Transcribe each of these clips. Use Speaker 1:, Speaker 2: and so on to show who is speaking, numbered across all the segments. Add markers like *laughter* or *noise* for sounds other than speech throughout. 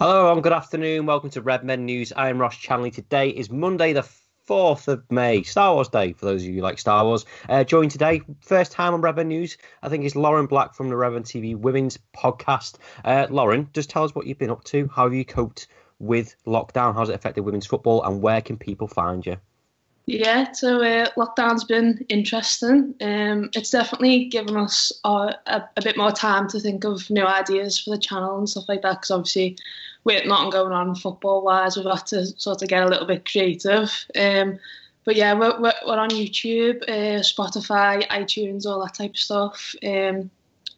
Speaker 1: Hello, and good afternoon. Welcome to Red Men News. I am Ross Chanley. Today is Monday, the 4th of May, Star Wars Day, for those of you who like Star Wars. Uh, joined today, first time on Red Men News, I think is Lauren Black from the Redmen TV Women's Podcast. Uh, Lauren, just tell us what you've been up to. How have you coped with lockdown? How's it affected women's football, and where can people find you?
Speaker 2: Yeah, so uh, lockdown's been interesting. Um, it's definitely given us uh, a, a, bit more time to think of new ideas for the channel and stuff like that. Because obviously, with nothing going on football wise, we've had to sort of get a little bit creative. Um, but yeah, we're, we're, we're on YouTube, uh, Spotify, iTunes, all that type of stuff. Um,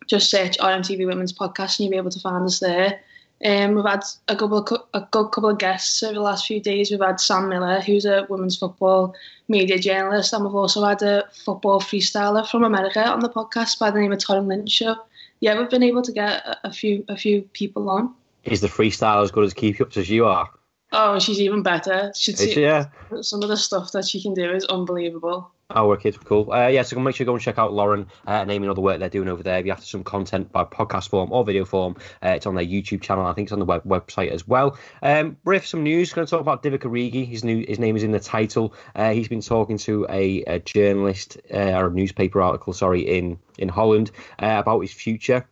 Speaker 2: just search RMTV Women's Podcast and you'll be able to find us there. Um, we've had a couple of, a good couple of guests over the last few days. We've had Sam Miller, who's a women's football media journalist, and we've also had a football freestyler from America on the podcast by the name of Torrin Lynch. So, yeah, we've been able to get a, a few a few people on.
Speaker 1: Is the freestyle as good as keep ups as you are?
Speaker 2: Oh, she's even better. She'd
Speaker 1: Is she, yeah.
Speaker 2: Some of the stuff that she can do is unbelievable.
Speaker 1: Oh, wicked, cool. Uh, yeah, so make sure you go and check out Lauren uh, and Amy and all the work they're doing over there. If you have some content by podcast form or video form, uh, it's on their YouTube channel. I think it's on the web- website as well. Um, Brief, some news. Going to talk about Divock Origi. His new his name is in the title. Uh, he's been talking to a, a journalist uh, or a newspaper article, sorry, in in Holland uh, about his future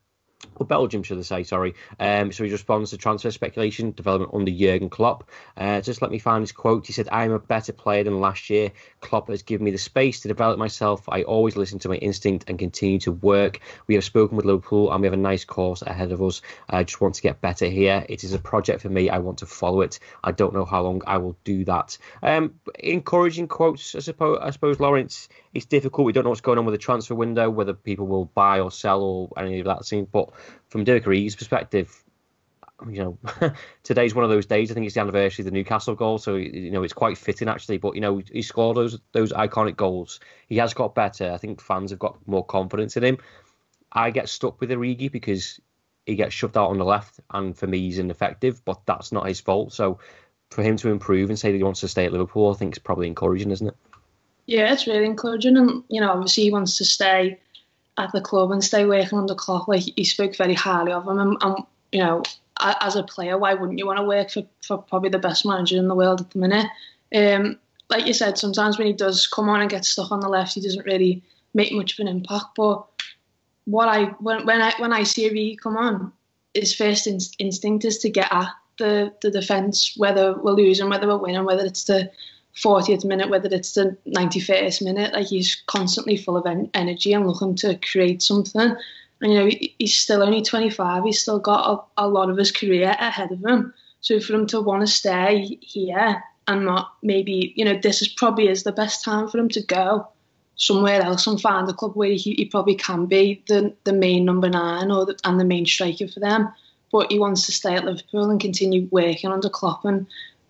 Speaker 1: or Belgium, should I say, sorry. Um, so he responds to transfer speculation development under Jurgen Klopp. Uh, just let me find his quote. He said, I am a better player than last year. Klopp has given me the space to develop myself. I always listen to my instinct and continue to work. We have spoken with Liverpool and we have a nice course ahead of us. I just want to get better here. It is a project for me. I want to follow it. I don't know how long I will do that. Um, encouraging quotes, I suppose, I suppose, Lauren. It's difficult. We don't know what's going on with the transfer window, whether people will buy or sell or any of that scene. But from Divock Origi's perspective, you know, *laughs* today's one of those days. I think it's the anniversary of the Newcastle goal, so you know it's quite fitting actually. But you know, he scored those those iconic goals. He has got better. I think fans have got more confidence in him. I get stuck with Origi because he gets shoved out on the left, and for me, he's ineffective. But that's not his fault. So for him to improve and say that he wants to stay at Liverpool, I think is probably encouraging, isn't it?
Speaker 2: Yeah, it's really encouraging, and you know, obviously he wants to stay at the club and stay working under Klopp. Like he spoke very highly of him, and, and you know, as a player, why wouldn't you want to work for, for probably the best manager in the world at the minute? Um, like you said, sometimes when he does come on and get stuck on the left, he doesn't really make much of an impact. But what I when when I when I see Origi come on, his first in, instinct is to get at the the defence, whether we're losing, whether we're winning, whether it's the 40th minute, whether it's the 91st minute, like he's constantly full of en- energy and looking to create something. And you know, he, he's still only 25. He's still got a, a, lot of his career ahead of him. So for him to want to stay here and not maybe, you know, this is probably is the best time for him to go somewhere else and find a club where he, he probably can be the, the main number nine or the, and the main striker for them. But he wants to stay at Liverpool and continue working under Klopp and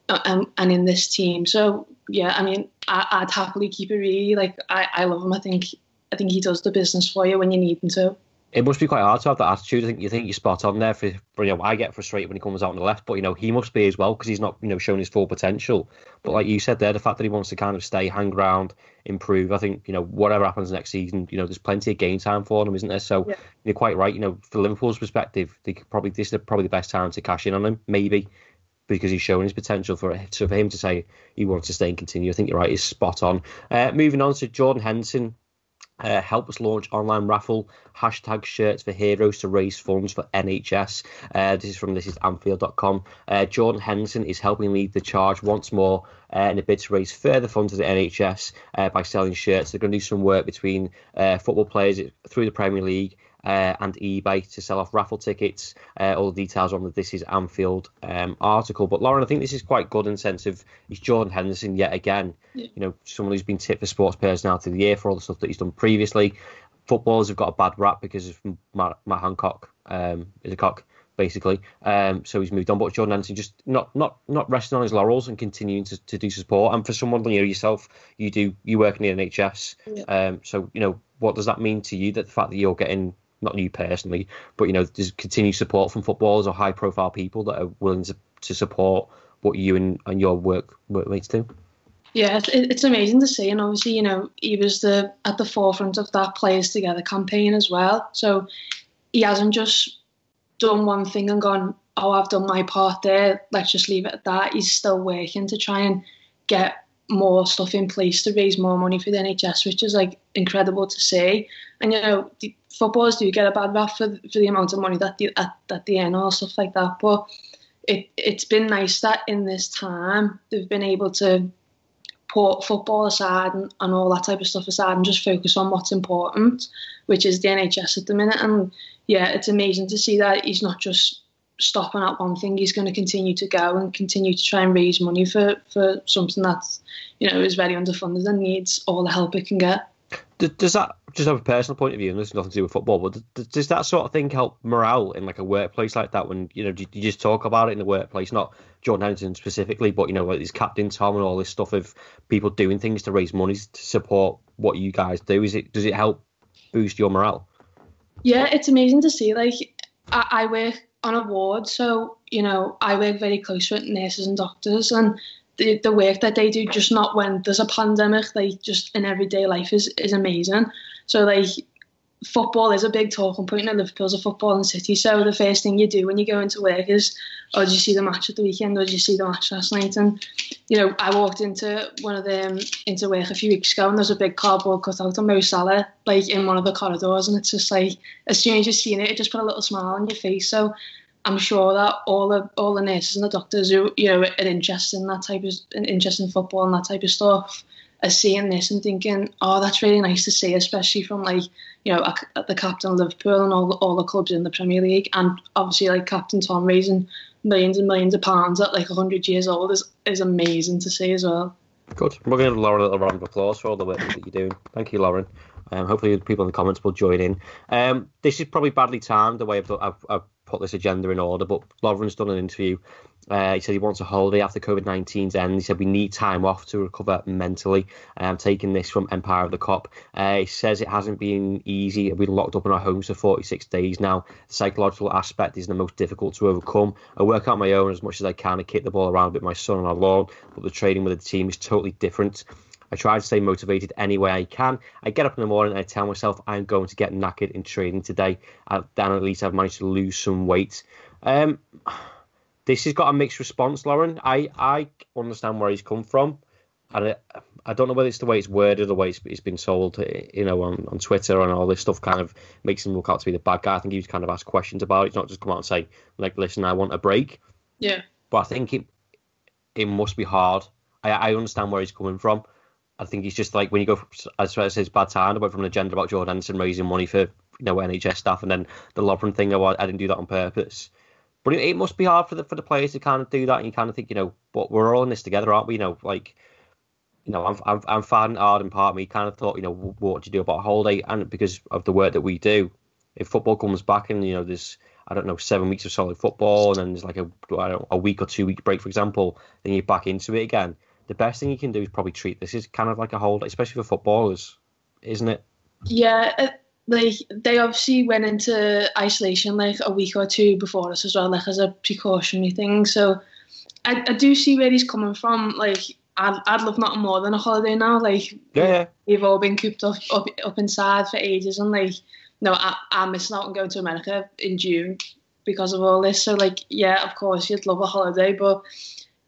Speaker 2: uh, and, and in this team. So yeah, I mean, I, would happily keep it really. Like I, I love him. I think I think he does the business for you when you need him to.
Speaker 1: It must be quite hard to have that attitude. I think you think you're spot on there. For, for you know, I get frustrated when he comes out on the left, but you know he must be as well because he's not you know showing his full potential. But like you said there, the fact that he wants to kind of stay, hang around, improve. I think you know whatever happens next season, you know there's plenty of game time for him, isn't there? So yeah. you're quite right. You know, for Liverpool's perspective, they could probably this is probably the best time to cash in on him. Maybe because he's showing his potential for it. So for him to say he wants to stay and continue, I think you're right, is spot on. Uh, moving on to Jordan Henderson. uh, help us launch online raffle hashtag shirts for heroes to raise funds for NHS. Uh, this is from this is Anfield.com. Uh, Jordan Henderson is helping lead the charge once more uh, in a bid to raise further funds to the NHS uh, by selling shirts. They're going to do some work between uh, football players through the Premier League uh, and eBay to sell off raffle tickets. Uh, all the details on the This Is Anfield um, article. But Lauren, I think this is quite good in the sense of he's Jordan Henderson yet again. Yeah. You know, someone who's been tipped for Sports Personality of the Year for all the stuff that he's done previously. Footballers have got a bad rap because of Matt, Matt Hancock um, is a cock basically. Um, so he's moved on. But Jordan Henderson just not not not resting on his laurels and continuing to, to do support. And for someone you know yourself, you do you work in the NHS. Yeah. Um, so you know what does that mean to you that the fact that you're getting not you personally, but you know, there's continued support from footballers or high profile people that are willing to, to support what you and, and your work workmates do.
Speaker 2: Yeah, it's amazing to see, and obviously, you know, he was the at the forefront of that Players Together campaign as well. So he hasn't just done one thing and gone, "Oh, I've done my part there. Let's just leave it at that." He's still working to try and get more stuff in place to raise more money for the NHS, which is like incredible to see. And you know, footballers do get a bad rap for, for the amount of money that they at, that they earn or stuff like that. But it it's been nice that in this time they've been able to put football aside and, and all that type of stuff aside and just focus on what's important, which is the NHS at the minute. And yeah, it's amazing to see that he's not just stopping at one thing. He's going to continue to go and continue to try and raise money for, for something that's, you know, is very underfunded and needs all the help it can get.
Speaker 1: Does that just have a personal point of view, and this has nothing to do with football, but does that sort of thing help morale in like a workplace like that? When you know, do you just talk about it in the workplace, not Jordan Henderson specifically, but you know, like his captain Tom and all this stuff of people doing things to raise money to support what you guys do. Is it does it help boost your morale?
Speaker 2: Yeah, it's amazing to see. Like I, I work on a ward, so you know I work very close with nurses and doctors, and the, the work that they do, just not when there's a pandemic, like just in everyday life, is is amazing. So like football is a big talking point in Liverpool's a footballing city. So the first thing you do when you go into work is, oh, did you see the match at the weekend or did you see the match last night? And, you know, I walked into one of them into work a few weeks ago and there's a big cardboard cutout of Mo Salah, like in one of the corridors. And it's just like, as soon as you've seen it, it just put a little smile on your face. So I'm sure that all the all the nurses and the doctors who, you know, are interested in that type of, interested in football and that type of stuff, are seeing this and thinking, oh, that's really nice to see, especially from like, you know, the captain of Liverpool and all the, all the clubs in the Premier League, and obviously like Captain Tom raising millions and millions of pounds at like 100 years old is is amazing to see as well.
Speaker 1: Good. We're going to give Lauren a little round of applause for all the work that you're doing. Thank you, Lauren. Um, hopefully, people in the comments will join in. Um, this is probably badly timed the way I've, I've, I've put this agenda in order, but Lovren's done an interview uh, he said he wants a holiday after COVID 19's end. He said we need time off to recover mentally. I'm um, taking this from Empire of the Kop. Uh, he says it hasn't been easy. We've been locked up in our homes for 46 days now. The psychological aspect is the most difficult to overcome. I work out my own as much as I can and kick the ball around with my son on our lawn, but the training with the team is totally different. I try to stay motivated any way I can. I get up in the morning and I tell myself I'm going to get knackered in training today. And then at least I've managed to lose some weight. Um, this has got a mixed response, Lauren. I, I understand where he's come from. And I, I don't know whether it's the way it's worded or the way it's, it's been sold, you know, on, on Twitter and all this stuff kind of makes him look out to be the bad guy. I think he was kind of asked questions about it. It's not just come out and say, like, listen, I want a break.
Speaker 2: Yeah.
Speaker 1: But I think it it must be hard. I, I understand where he's coming from. I think he's just like when you go, as I said, bad time. I went from an agenda about Jordan raising money for you know NHS staff, and then the Lovren thing. I, I didn't do that on purpose. But it, it, must be hard for the for the players to kind of do that, and you kind of think, you know, but we're all in this together, aren't we? You know, like, you know, I'm I'm I'm finding hard in part of me kind of thought, you know, what do you do about a holiday? And because of the work that we do, if football comes back and you know there's I don't know seven weeks of solid football, and then there's like a a week or two week break, for example, then you're back into it again. The best thing you can do is probably treat this as kind of like a holiday, especially for footballers, isn't it?
Speaker 2: Yeah, uh, like they obviously went into isolation like a week or two before us as well, like as a precautionary thing. So I, I do see where he's coming from. Like I'd, I'd love nothing more than a holiday now. Like
Speaker 1: yeah,
Speaker 2: we've all been cooped up up, up inside for ages, and like no, I, I'm missing out on going to America in June because of all this. So like yeah, of course you'd love a holiday, but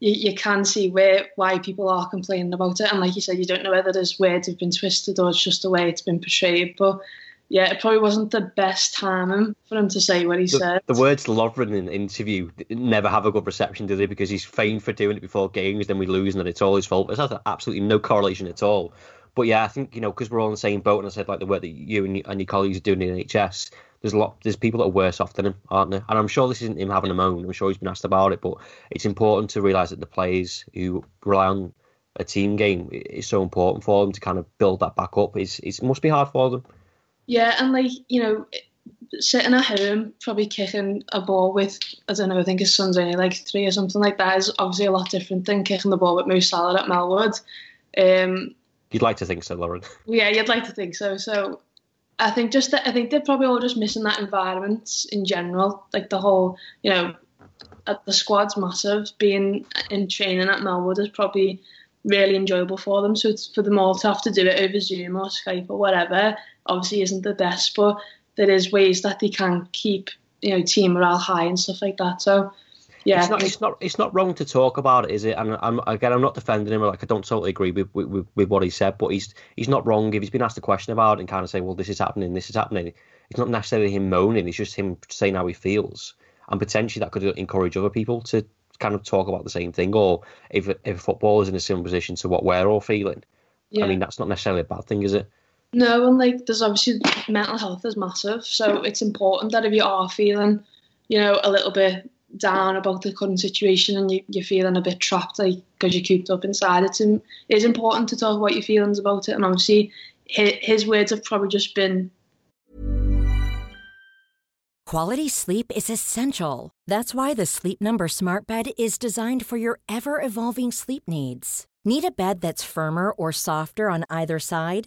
Speaker 2: you, you can see where why people are complaining about it. And like you said, you don't know whether those words have been twisted or it's just the way it's been portrayed. But yeah, it probably wasn't the best timing for him to say what he
Speaker 1: the,
Speaker 2: said.
Speaker 1: The words Lovren in the interview never have a good reception, do they? Because he's famed for doing it before games, then we lose, and then it's all his fault. There's absolutely no correlation at all. But yeah, I think you know because we're all in the same boat, and I said like the work that you and, and your colleagues are doing in NHS. There's a lot. There's people that are worse off than him, aren't there? And I'm sure this isn't him having a moan. I'm sure he's been asked about it, but it's important to realise that the players who rely on a team game is so important for them to kind of build that back up. It's, it must be hard for them.
Speaker 2: Yeah, and like you know, sitting at home, probably kicking a ball with I don't know, I think his son's only like three or something like that is obviously a lot different than kicking the ball with Mo Salah at Melwood. Um,
Speaker 1: you'd like to think so, Lauren. *laughs*
Speaker 2: Yeah, you'd like to think so. So I think just that I think they're probably all just missing that environment in general. Like the whole, you know, uh, the squad's massive. Being in training at Melwood is probably really enjoyable for them. So it's for them all to have to do it over Zoom or Skype or whatever obviously isn't the best, but there is ways that they can keep you know team morale high and stuff like that. So yeah,
Speaker 1: it's not it's not it's not wrong to talk about it, is it? And I'm again, I'm not defending him. Like I don't totally agree with with, with what he said, but he's he's not wrong if he's been asked a question about it and kind of say, well, this is happening, this is happening. It's not necessarily him moaning. It's just him saying how he feels, and potentially that could encourage other people to kind of talk about the same thing. Or if if football is in a similar position to what we're all feeling, yeah. I mean, that's not necessarily a bad thing, is it?
Speaker 2: No, and like there's obviously mental health is massive, so it's important that if you are feeling, you know, a little bit down about the current situation and you, you're feeling a bit trapped, like because you're cooped up inside, it's it is important to talk about your feelings about it. And obviously, his, his words have probably just been.
Speaker 3: Quality sleep is essential. That's why the Sleep Number Smart Bed is designed for your ever evolving sleep needs. Need a bed that's firmer or softer on either side?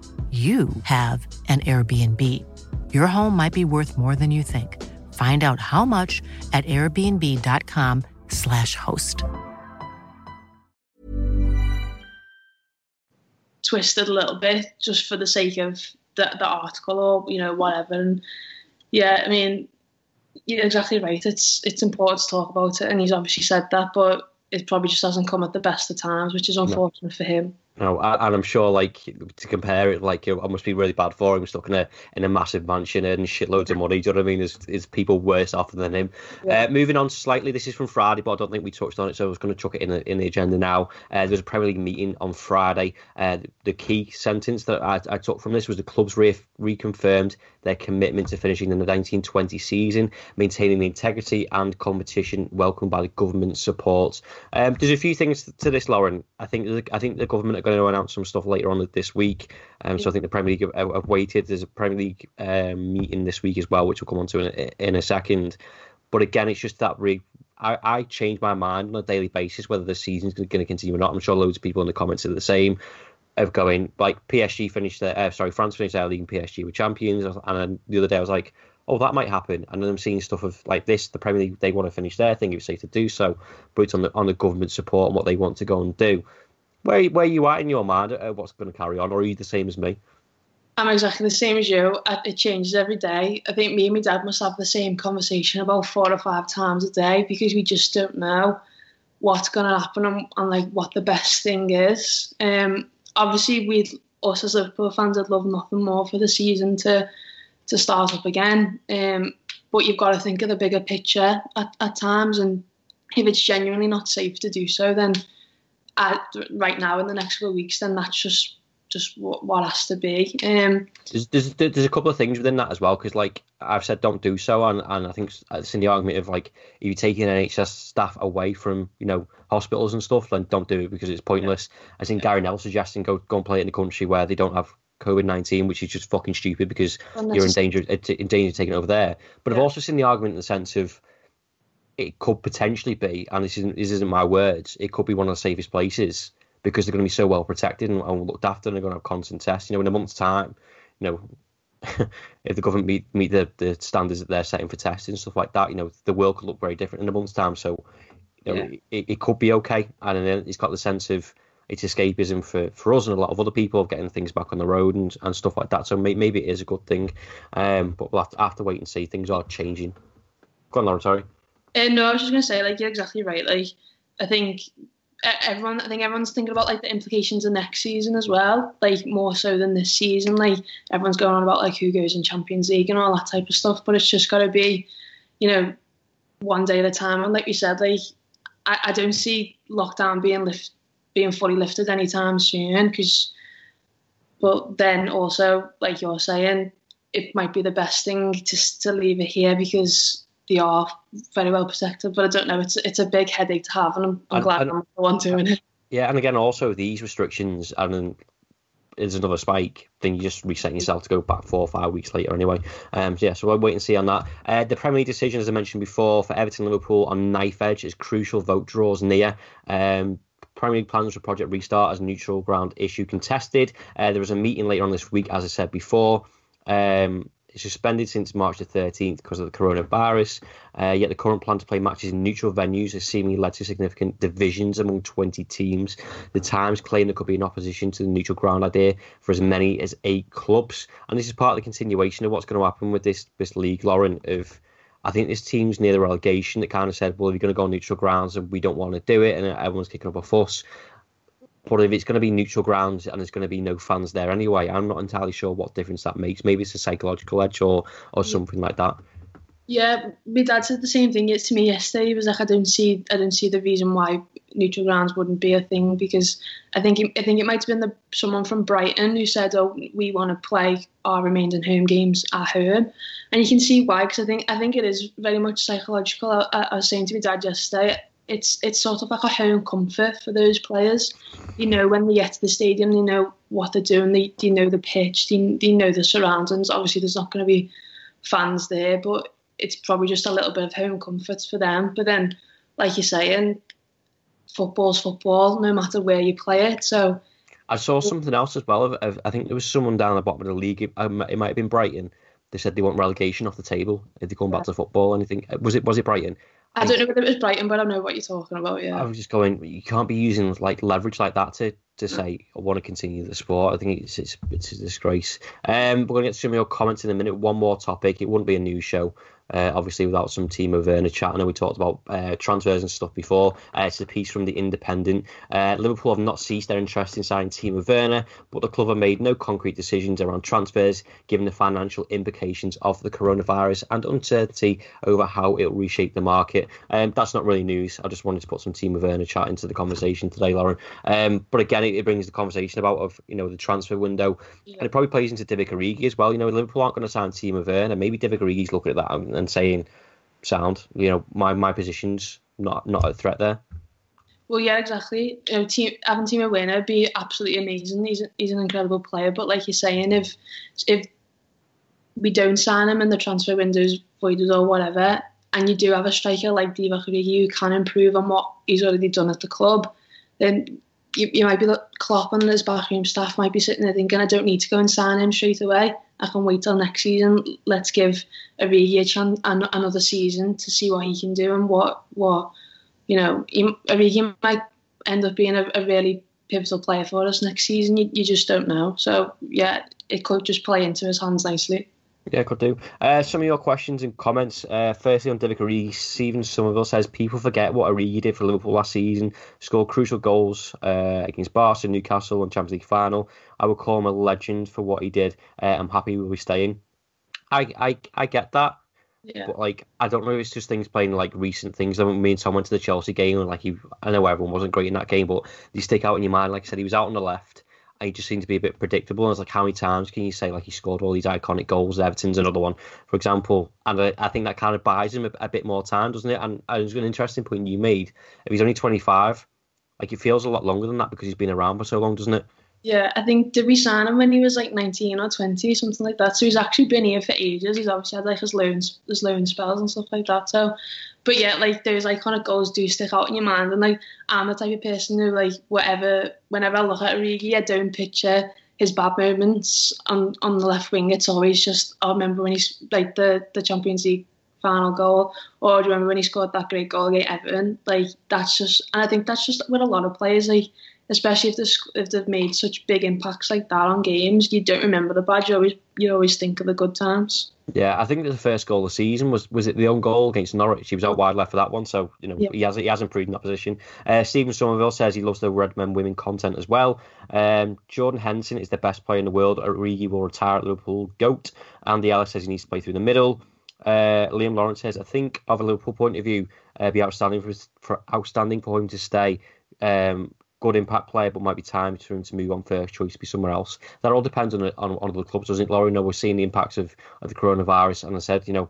Speaker 4: you have an Airbnb. Your home might be worth more than you think. Find out how much at airbnb.com/slash host.
Speaker 2: Twisted a little bit just for the sake of the, the article or, you know, whatever. And yeah, I mean, you're exactly right. It's it's important to talk about it, and he's obviously said that, but it probably just hasn't come at the best of times, which is unfortunate no. for him.
Speaker 1: No, and I'm sure, like to compare it, like it must be really bad for him stuck in a in a massive mansion and shitloads of money. Do you know what I mean? There's, there's people worse off than him. Yeah. Uh, moving on slightly, this is from Friday, but I don't think we touched on it, so I was going to chuck it in the, in the agenda now. Uh, there was a Premier League meeting on Friday. Uh, the key sentence that I, I, took from this was the clubs re- reconfirmed their commitment to finishing the 1920 season, maintaining the integrity and competition welcomed by the government support. Um, there's a few things to this, Lauren. I think I think the government are going to announce some stuff later on this week. Um, so I think the Premier League have, have waited. There's a Premier League um, meeting this week as well, which we'll come on to in, in a second. But again, it's just that re- I, I change my mind on a daily basis whether the season's going to continue or not. I'm sure loads of people in the comments are the same of going like PSG finished their uh, sorry France finished their league and PSG were champions and then the other day I was like oh that might happen and then I'm seeing stuff of like this the Premier League they want to finish their thing it's safe to do so but it's on the on the government support and what they want to go and do where where you at in your mind uh, what's going to carry on or are you the same as me
Speaker 2: I'm exactly the same as you it changes every day I think me and my dad must have the same conversation about four or five times a day because we just don't know what's going to happen and, and, like what the best thing is. Um, obviously, we us as Liverpool fans would love nothing more for the season to to start up again. Um, but you've got to think of the bigger picture at, at times, and if it's genuinely not safe to do so, then at, right now in the next couple of weeks, then that's just just what, what has to be. Um,
Speaker 1: there's, there's, there's a couple of things within that as well because like I've said, don't do so, and, and I think it's in the argument of like if you're taking NHS staff away from you know hospitals and stuff, then don't do it because it's pointless. Yeah. I think Gary Neville suggesting go go and play it in a country where they don't have COVID nineteen, which is just fucking stupid because you're in danger in danger of taking it over there. But yeah. I've also seen the argument in the sense of it could potentially be, and this isn't this isn't my words, it could be one of the safest places because they're going to be so well protected and, and looked after, and they're going to have constant tests. You know, in a month's time, you know, *laughs* if the government meet meet the, the standards that they're setting for testing and stuff like that, you know, the world could look very different in a month's time. So, you know, yeah. it, it could be okay, and then it's got the sense of it's escapism for, for us and a lot of other people of getting things back on the road and, and stuff like that. So may, maybe it is a good thing, um, but we'll have to, have to wait and see. Things are changing. Go on, Lauren. Sorry.
Speaker 2: Uh, no, I was just gonna say, like, you're exactly right. Like, I think everyone, I think everyone's thinking about like the implications of next season as well, like more so than this season. Like, everyone's going on about like who goes in Champions League and all that type of stuff. But it's just got to be, you know, one day at a time. And like you said, like, I, I don't see lockdown being lift, being fully lifted anytime soon. Because, but then also, like you're saying, it might be the best thing to to leave it here because they are very well protected. But I don't know. It's it's a big headache to have, and I'm, I'm and, glad and, I'm the one doing it.
Speaker 1: Yeah, and again, also these restrictions, and is another spike, then you just reset yourself to go back four or five weeks later anyway. Um, so yeah, so we'll wait and see on that. Uh, the Premier League decision, as I mentioned before, for Everton Liverpool on knife edge is crucial. Vote draws near. Um, Premier League plans for Project Restart as neutral ground issue contested. Uh, there was a meeting later on this week, as I said before. Um, suspended since March the 13th because of the coronavirus. Uh, yet the current plan to play matches in neutral venues has seemingly led to significant divisions among 20 teams. The Times claim there could be an opposition to the neutral ground idea for as many as eight clubs. And this is part of the continuation of what's going to happen with this, this league, Lauren, of I think this team's near the relegation that kind of said, well, you're going to go on neutral grounds and we don't want to do it, and everyone's kicking up a fuss. But if it's going to be neutral grounds and there's going to be no fans there anyway, I'm not entirely sure what difference that makes. Maybe it's a psychological edge or or something like that.
Speaker 2: Yeah, my dad said the same thing to me yesterday. He was like, I don't see, I don't see the reason why neutral grounds wouldn't be a thing because I think, it, I think it might have been the someone from Brighton who said, "Oh, we want to play our remaining home games at home," and you can see why. Because I think, I think it is very much psychological. I, I was saying to my dad yesterday, it's it's sort of like a home comfort for those players. You know, when they get to the stadium, they know what they're doing. They, they know the pitch. They, they know the surroundings. Obviously, there's not going to be fans there, but it's probably just a little bit of home comfort for them. But then, like you're saying, football's football, no matter where you play it. So.
Speaker 1: I saw something else as well. Of, of, I think there was someone down the bottom of the league. It, um, it might have been Brighton. They said they want relegation off the table if they come yeah. back to football. Anything was it? Was it Brighton?
Speaker 2: I don't know whether it was Brighton, but I know what you're talking about. Yeah. I
Speaker 1: was just going. You can't be using like leverage like that to to say I want to continue the sport. I think it's it's, it's a disgrace. Um, we're going to get to some of your comments in a minute. One more topic. It wouldn't be a news show uh, obviously without some Timo Werner chat. I know we talked about uh, transfers and stuff before. Uh, it's a piece from the Independent. Uh, Liverpool have not ceased their interest in signing Timo Werner, but the club have made no concrete decisions around transfers, given the financial implications of the coronavirus and uncertainty over how it will reshape the market. Um, that's not really news. I just wanted to put some Timo Werner chat into the conversation today, Lauren. Um, but again, it, it, brings the conversation about of you know the transfer window, yeah. and it probably plays into Divock Origi as well. You know, Liverpool aren't going to sign Timo Werner. Maybe Divock Origi's looking at that and, and saying, "Sound, you know, my my position's not not a threat there."
Speaker 2: Well, yeah, exactly. You know, team, having Timo Werner be absolutely amazing. He's he's an incredible player, but like you're saying, if if we don't sign him and the transfer window's voided or whatever, and you do have a striker like Divock Origi who can improve on what he's already done at the club, then you, you might be the Klopp and his backroom staff might be sitting there thinking, I don't need to go and sign him straight away. I can wait till next season. Let's give Origi a chance, an, another season to see what he can do and what what you know. He, Origi might end up being a, a really pivotal player for us next season. You, you just don't know. So yeah, it could just play into his hands nicely.
Speaker 1: Yeah, could do. Uh, some of your questions and comments. Uh, firstly, on Divock Origi, Stephen Somerville says people forget what Origi did for Liverpool last season. Scored crucial goals uh, against Barca, Newcastle, and Champions League final. I would call him a legend for what he did. Uh, I'm happy we'll be staying. I, I, I get that.
Speaker 2: Yeah.
Speaker 1: But like, I don't know if it's just things playing like recent things. I mean, Tom went to the Chelsea game and like he, I know everyone wasn't great in that game, but they stick out in your mind. Like I said, he was out on the left he just seemed to be a bit predictable. And it's like, how many times can you say like he scored all these iconic goals? Everton's another one, for example. And I, I think that kind of buys him a, a, bit more time, doesn't it? And, and it's an interesting point you made. If he's only 25, like it feels a lot longer than that because he's been around for so long, doesn't it?
Speaker 2: Yeah, I think did we sign him when he was like 19 or 20, something like that. So he's actually been here for ages. He's obviously had like his loans, his loan spells and stuff like that. So but yeah, like those iconic goals do stick out in your mind. And like I'm the type of person who like whatever whenever I look at Origi, I don't picture his bad moments on on the left wing. It's always just I remember when he's like the the Champions League final goal, or do you remember when he scored that great goal against Everton? Like that's just, and I think that's just with a lot of players. Like especially if if they've made such big impacts like that on games, you don't remember the bad. You always you always think of the good times.
Speaker 1: Yeah, I think the first goal of the season was was it the own goal against Norwich. He was out wide left for that one, so you know he has he has improved in that position. Uh, Stephen Somerville says he loves the Red Men Women content as well. Um, Jordan Henderson is the best player in the world. Origi will retire at Liverpool. Goat. Andy Ellis says he needs to play through the middle. Uh, Liam Lawrence says, I think, of a Liverpool point of view, uh, be outstanding for, for outstanding for him to stay. Um, good impact player, but might be time for him to move on first choice, be somewhere else. That all depends on on, on other clubs, doesn't it, Laurie? know we're seeing the impacts of, of the coronavirus, and I said, you know,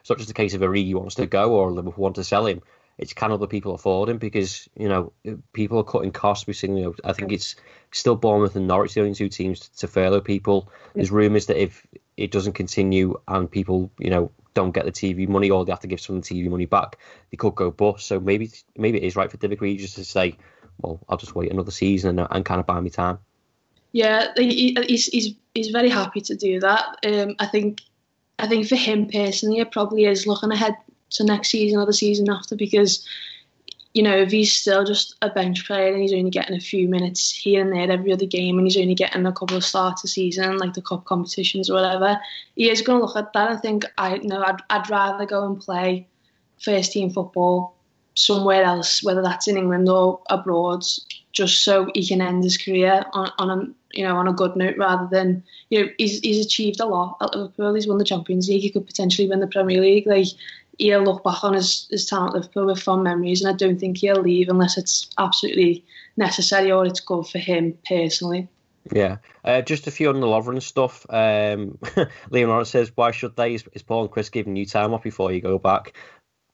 Speaker 1: it's not just a case of Origi wants to go or Liverpool want to sell him. It's can other people afford him because you know uh, people are cutting costs. We've seen, you know, I think it's still Bournemouth and Norwich the only two teams to, to furlough people. There's rumours that if it doesn't continue and people, you know, don't get the TV money or they have to give some of the TV money back, they could go bust. So maybe maybe it is right for Divock just to say, well, I'll just wait another season and, and kind of buy me time.
Speaker 2: Yeah, he's he's he's very happy to do that. Um, I think I think for him personally, it probably is looking ahead to next season or the season after because you know if he's still just a bench player and he's only getting a few minutes here and there every other game and he's only getting a couple of starts a season like the cup competitions or whatever, he is going to look at that and think I know I'd I'd rather go and play first team football somewhere else, whether that's in England or abroad, just so he can end his career on, on a you know on a good note rather than you know he's he's achieved a lot at Liverpool. He's won the Champions League. He could potentially win the Premier League. Like he'll look back on his his time at Liverpool with fond memories, and I don't think he'll leave unless it's absolutely necessary or it's good for him personally.
Speaker 1: Yeah, uh, just a few on the Lovren stuff. Um, *laughs* Lawrence says, "Why should they? Is, is Paul and Chris giving you time off before you go back?"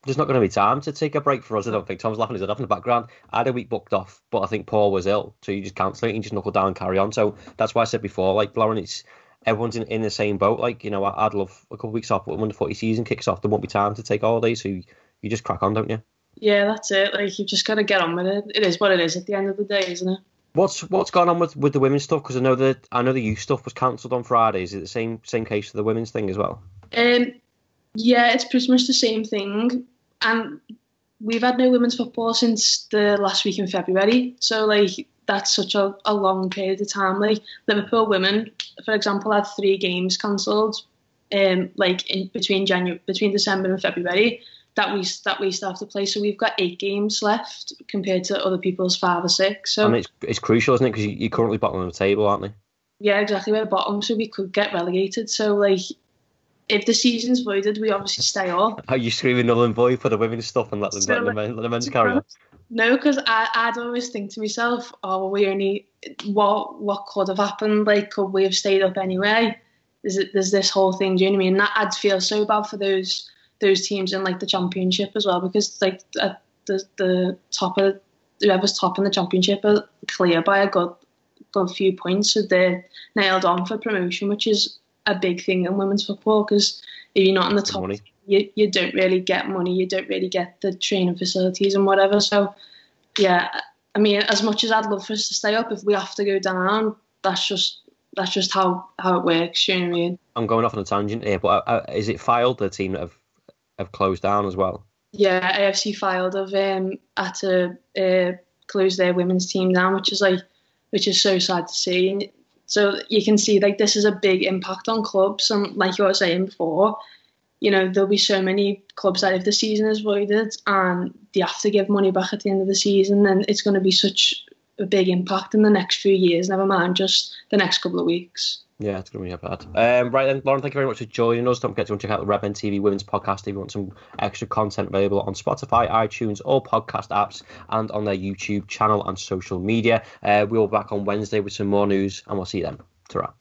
Speaker 1: There's not going to be time to take a break for us. I don't think Tom's laughing his head off in the background. I had a week booked off, but I think Paul was ill, so you just cancel it and you just knuckle down and carry on. So that's why I said before, like Lauren, it's everyone's in, in the same boat. Like you know, I'd love a couple of weeks off, but when the footy season kicks off, there won't be time to take holidays, so you, you just crack on, don't you?
Speaker 2: Yeah, that's it. Like you've just got to get on with it. It is what it is at the end of the day, isn't it?
Speaker 1: What's what's going on with, with the women's stuff? Because I know that I know the youth stuff was cancelled on Friday. Is it the same same case for the women's thing as well?
Speaker 2: Um, yeah, it's pretty much the same thing and we've had no women's football since the last week in February. So like that's such a, a long period of time. Like Liverpool women, for example, had three games cancelled, um, like in between January, between December and February that we that we still have to play. So we've got eight games left compared to other people's five or six. So
Speaker 1: and it's it's crucial, isn't it? Because you're currently bottom of the table, aren't they?
Speaker 2: Yeah, exactly. We're bottom, so we could get relegated. So like if the season's voided, we obviously stay up.
Speaker 1: Are you screaming null and void for the women's stuff and let them let the, men, let the men's carry on?
Speaker 2: No, because I'd always think to myself, oh, we only what what could have happened? Like, could we have stayed up anyway? There's there's this whole thing. Do you know what I mean? That I'd feel so bad for those those teams in like the championship as well because like uh, the the top of whoever's top in the championship are clear by a good good few points, so they're nailed on for promotion, which is a big thing in women's football because if you're not in the top, you, you don't really get money, you don't really get the training facilities and whatever. So, yeah, I mean, as much as I'd love for us to stay up, if we have to go down, that's just that's just how how it works. You know what I mean?
Speaker 1: I'm going off on a tangent here, but uh, is it Fylde the team that have have closed down as well?
Speaker 2: Yeah, AFC Fylde have um, had to uh, close their women's team down, which is like which is so sad to see. So you can see like this is a big impact on clubs, and like you were saying before, you know there'll be so many clubs that if the season is voided and they have to give money back at the end of the season, then it's going to be such a big impact in the next few years. Never mind just the next couple of weeks.
Speaker 1: Yeah, it's going to be a bad. Um, right then, Lauren, thank you very much for joining us. Don't forget to check out the Redmen TV Women's Podcast if you want some extra content available on Spotify, iTunes, or podcast apps, and on their YouTube channel and social media. Uh, we'll be back on Wednesday with some more news, and we'll see you then. ta